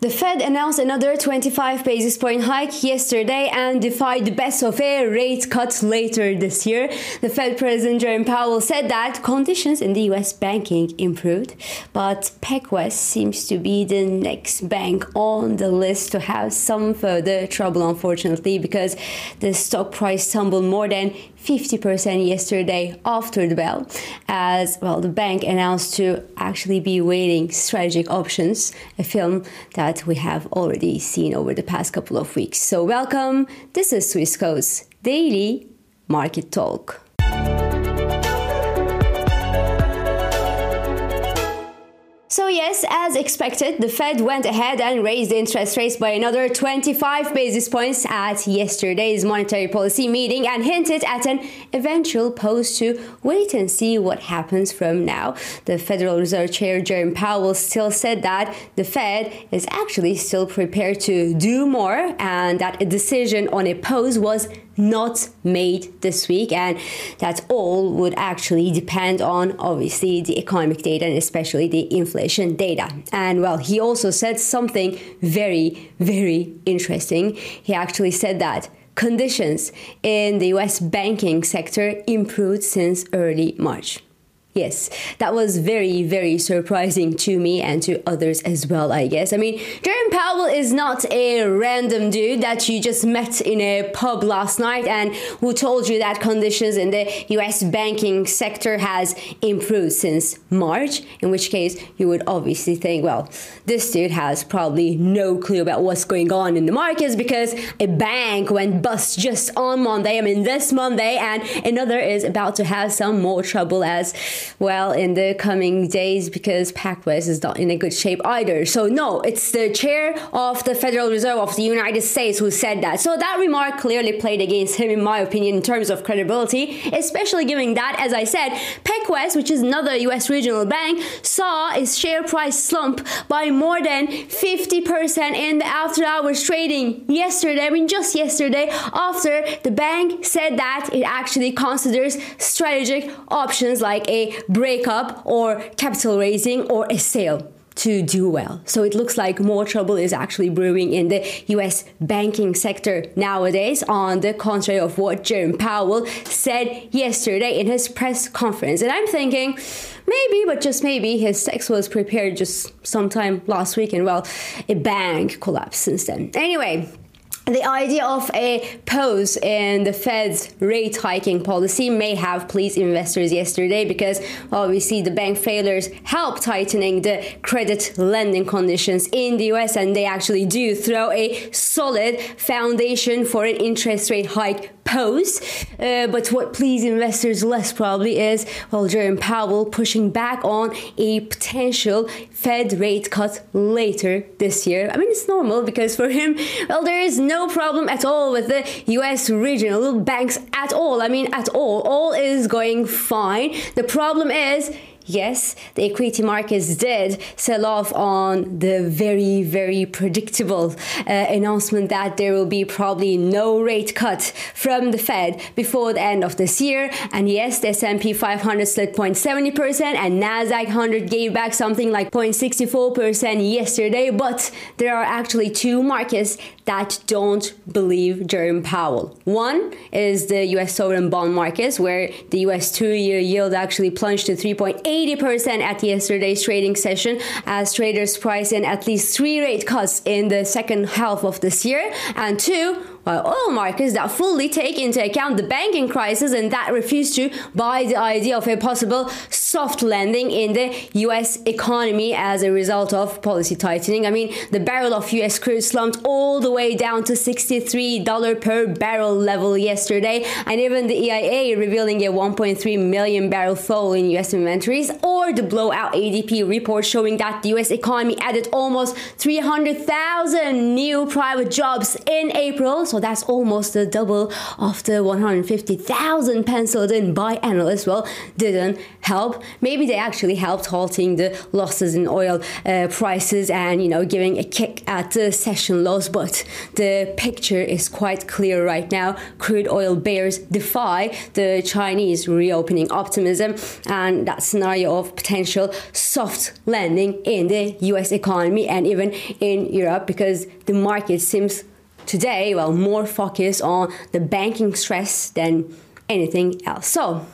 The Fed announced another 25 basis point hike yesterday and defied the best of a rate cut later this year. The Fed President Jerome Powell said that conditions in the US banking improved, but PacWest seems to be the next bank on the list to have some further trouble, unfortunately, because the stock price tumbled more than 50% yesterday after the bell, as well, the bank announced to actually be weighing strategic options, a film that we have already seen over the past couple of weeks. So, welcome. This is Swissquote's Daily Market Talk. So, yes, as expected, the Fed went ahead and raised interest rates by another 25 basis points at yesterday's monetary policy meeting and hinted at an eventual pause to wait and see what happens from now. The Federal Reserve Chair Jerome Powell still said that the Fed is actually still prepared to do more and that a decision on a pause was not made this week, and that all would actually depend on obviously the economic data and especially the inflation data. And well, he also said something very, very interesting. He actually said that conditions in the US banking sector improved since early March. Yes, that was very, very surprising to me and to others as well, I guess. I mean, Jerome Powell is not a random dude that you just met in a pub last night and who told you that conditions in the US banking sector has improved since March, in which case you would obviously think, well, this dude has probably no clue about what's going on in the markets because a bank went bust just on Monday, I mean, this Monday, and another is about to have some more trouble as well in the coming days because PacWest is not in a good shape either. So, no, it's the chair of the Federal Reserve of the United States who said that. So, that remark clearly played against him, in my opinion, in terms of credibility, especially given that, as I said, PacWest, which is another US regional bank, saw its share price slump by more than 50% in the after hours trading yesterday. I mean, just yesterday, after the bank said that it actually considers strategic options like a breakup or capital raising or a sale to do well. So it looks like more trouble is actually brewing in the US banking sector nowadays, on the contrary of what Jerome Powell said yesterday in his press conference. And I'm thinking, maybe, but just maybe, his text was prepared just sometime last week, and well, a bank collapsed since then. Anyway, the idea of a pause in the Fed's rate hiking policy may have pleased investors yesterday because obviously the bank failures help tightening the credit lending conditions in the US and they actually do throw a solid foundation for an interest rate hike Uh, but what please investors less probably is, well, Jerome Powell pushing back on a potential Fed rate cut later this year. I mean, it's normal because for him, well, there is no problem at all with the US regional banks at all. I mean, at all. All is going fine. The problem is, yes, the equity markets did sell off on the very, very predictable uh, announcement that there will be probably no rate cut from the Fed before the end of this year. And yes, the S&P 500 slid 0.70% and Nasdaq 100 gave back something like 0.64% yesterday. But there are actually two markets that don't believe Jerome Powell. One is the US sovereign bond markets, where the US two year yield actually plunged to 3.80% at yesterday's trading session, as traders price in at least three rate cuts in the second half of this year. And two, Uh, while oil markets that fully take into account the banking crisis and that refuse to buy the idea of a possible soft landing in the US economy as a result of policy tightening. I mean, the barrel of US crude slumped all the way down to $63 per barrel level yesterday, and even the EIA revealing a 1.3 million barrel fall in US inventories, or the blowout ADP report showing that the US economy added almost 300,000 new private jobs in April So that's almost the double of the 150,000 penciled in by analysts. Well, didn't help. Maybe they actually helped halting the losses in oil uh, prices and, you know, giving a kick at the session lows. But the picture is quite clear right now. Crude oil bears defy the Chinese reopening optimism and that scenario of potential soft landing in the US economy and even in Europe because the market seems today, well, more focused on the banking stress than anything else. So,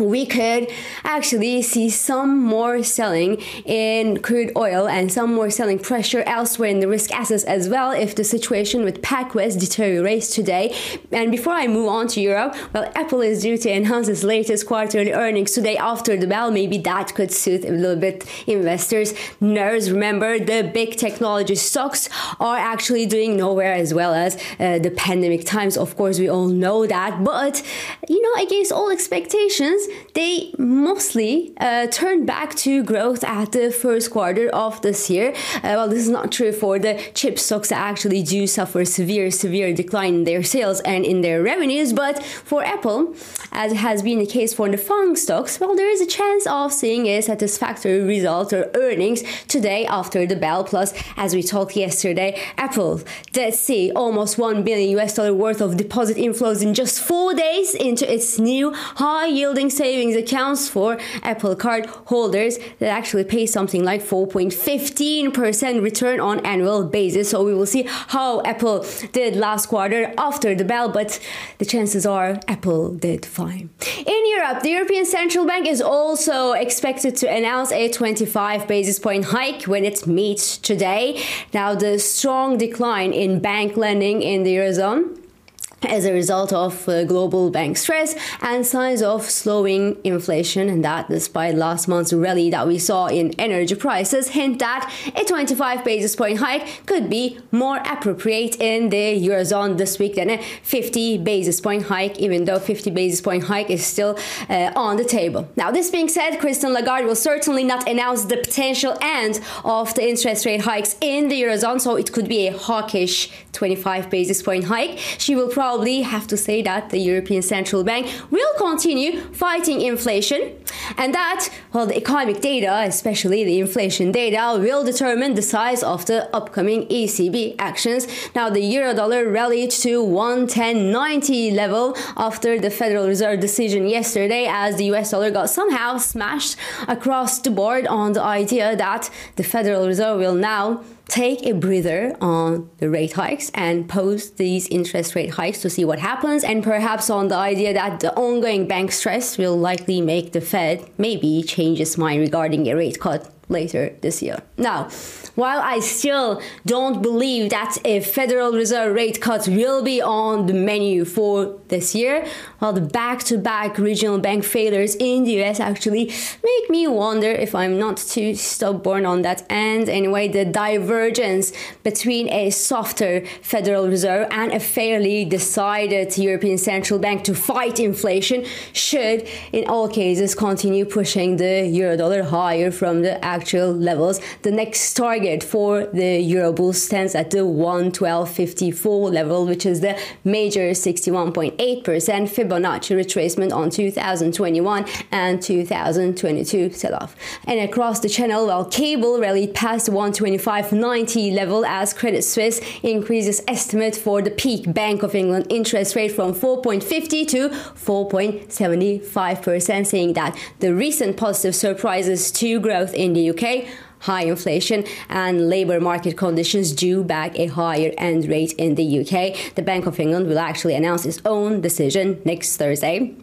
we could actually see some more selling in crude oil and some more selling pressure elsewhere in the risk assets as well if the situation with PacWest deteriorates today. And before I move on to Europe, well, Apple is due to announce its latest quarterly earnings today after the bell. Maybe that could suit a little bit investors' nerves. Remember, the big technology stocks are actually doing nowhere as well as uh, the pandemic times. Of course, we all know that. But, you know, against all expectations, they mostly uh, turned back to growth at the first quarter of this year. Uh, well, this is not true for the chip stocks that actually do suffer severe, severe decline in their sales and in their revenues. But for Apple, as has been the case for the FANG stocks, well, there is a chance of seeing a satisfactory result or earnings today after the bell. Plus, as we talked yesterday, Apple did see almost 1 billion US dollar worth of deposit inflows in just four days into its new high yielding savings accounts for Apple Card holders that actually pay something like 4.15% return on annual basis. So we will see how Apple did last quarter after the bell, but the chances are Apple did fine. In Europe, the European Central Bank is also expected to announce a 25 basis point hike when it meets today. Now, the strong decline in bank lending in the Eurozone as a result of uh, global bank stress and signs of slowing inflation and that despite last month's rally that we saw in energy prices hint that a 25 basis point hike could be more appropriate in the eurozone this week than a 50 basis point hike even though 50 basis point hike is still uh, on the table. Now this being said Christine Lagarde will certainly not announce the potential end of the interest rate hikes in the eurozone so it could be a hawkish 25 basis point hike. She will probably probably have to say that the European Central Bank will continue fighting inflation and that, well, the economic data, especially the inflation data, will determine the size of the upcoming ECB actions. Now, the euro dollar rallied to 110.90 level after the Federal Reserve decision yesterday as the US dollar got somehow smashed across the board on the idea that the Federal Reserve will now take a breather on the rate hikes and pose these interest rate hikes to see what happens, and perhaps on the idea that the ongoing bank stress will likely make the Fed maybe change its mind regarding a rate cut later this year. Now, while I still don't believe that a Federal Reserve rate cut will be on the menu for this year, while the back to back regional bank failures in the US actually make me wonder if I'm not too stubborn on that end. Anyway, the divergence between a softer Federal Reserve and a fairly decided European Central Bank to fight inflation should, in all cases, continue pushing the euro dollar higher from the actual levels. The next target for the Eurobull stands at the 112.54 level, which is the major 61.8% Fibonacci retracement on 2021 and 2022 sell-off. And across the channel, while cable rallied past the 125.90 level as Credit Suisse increases estimate for the peak Bank of England interest rate from 4.50 to 4.75%, saying that the recent positive surprises to growth in the UK high inflation and labor market conditions do back a higher end rate in the UK. The Bank of England will actually announce its own decision next Thursday.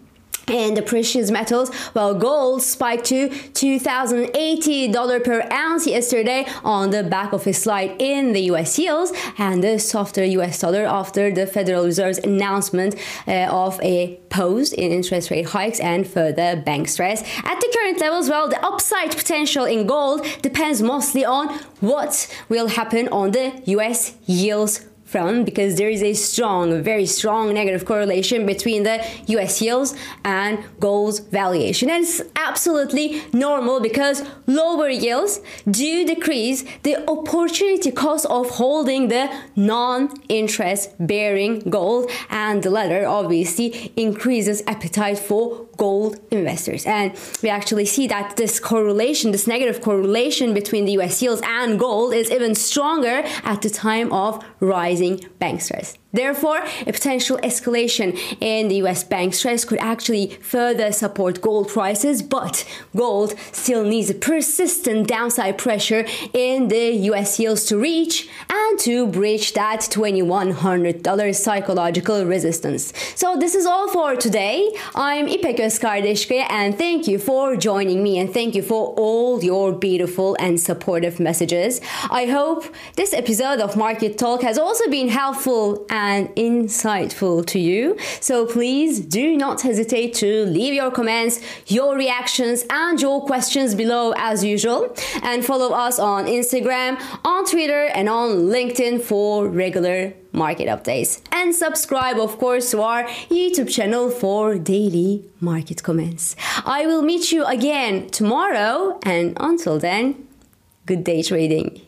And the precious metals, well, gold spiked to $2,080 per ounce yesterday on the back of a slide in the US yields and the softer US dollar after the Federal Reserve's announcement uh, of a pause in interest rate hikes and further bank stress. At the current levels, well, the upside potential in gold depends mostly on what will happen on the US yields from because there is a strong, very strong negative correlation between the US yields and gold's valuation. And it's absolutely normal because lower yields do decrease the opportunity cost of holding the non interest bearing gold, and the latter obviously increases appetite for gold investors. And we actually see that this correlation, this negative correlation between the US yields and gold is even stronger at the time of rising bank stress. Therefore, a potential escalation in the US bank stress could actually further support gold prices, but gold still needs a persistent downside pressure in the US yields to reach and to breach that $2,100 psychological resistance. So, this is all for today. I'm İpek Özkardeşkaya and thank you for joining me and thank you for all your beautiful and supportive messages. I hope this episode of Market Talk has also been helpful and insightful to you. So please do not hesitate to leave your comments, your reactions, and your questions below as usual. And follow us on Instagram, on Twitter, and on LinkedIn for regular market updates. And subscribe, of course, to our YouTube channel for daily market comments. I will meet you again tomorrow, and until then, good day trading.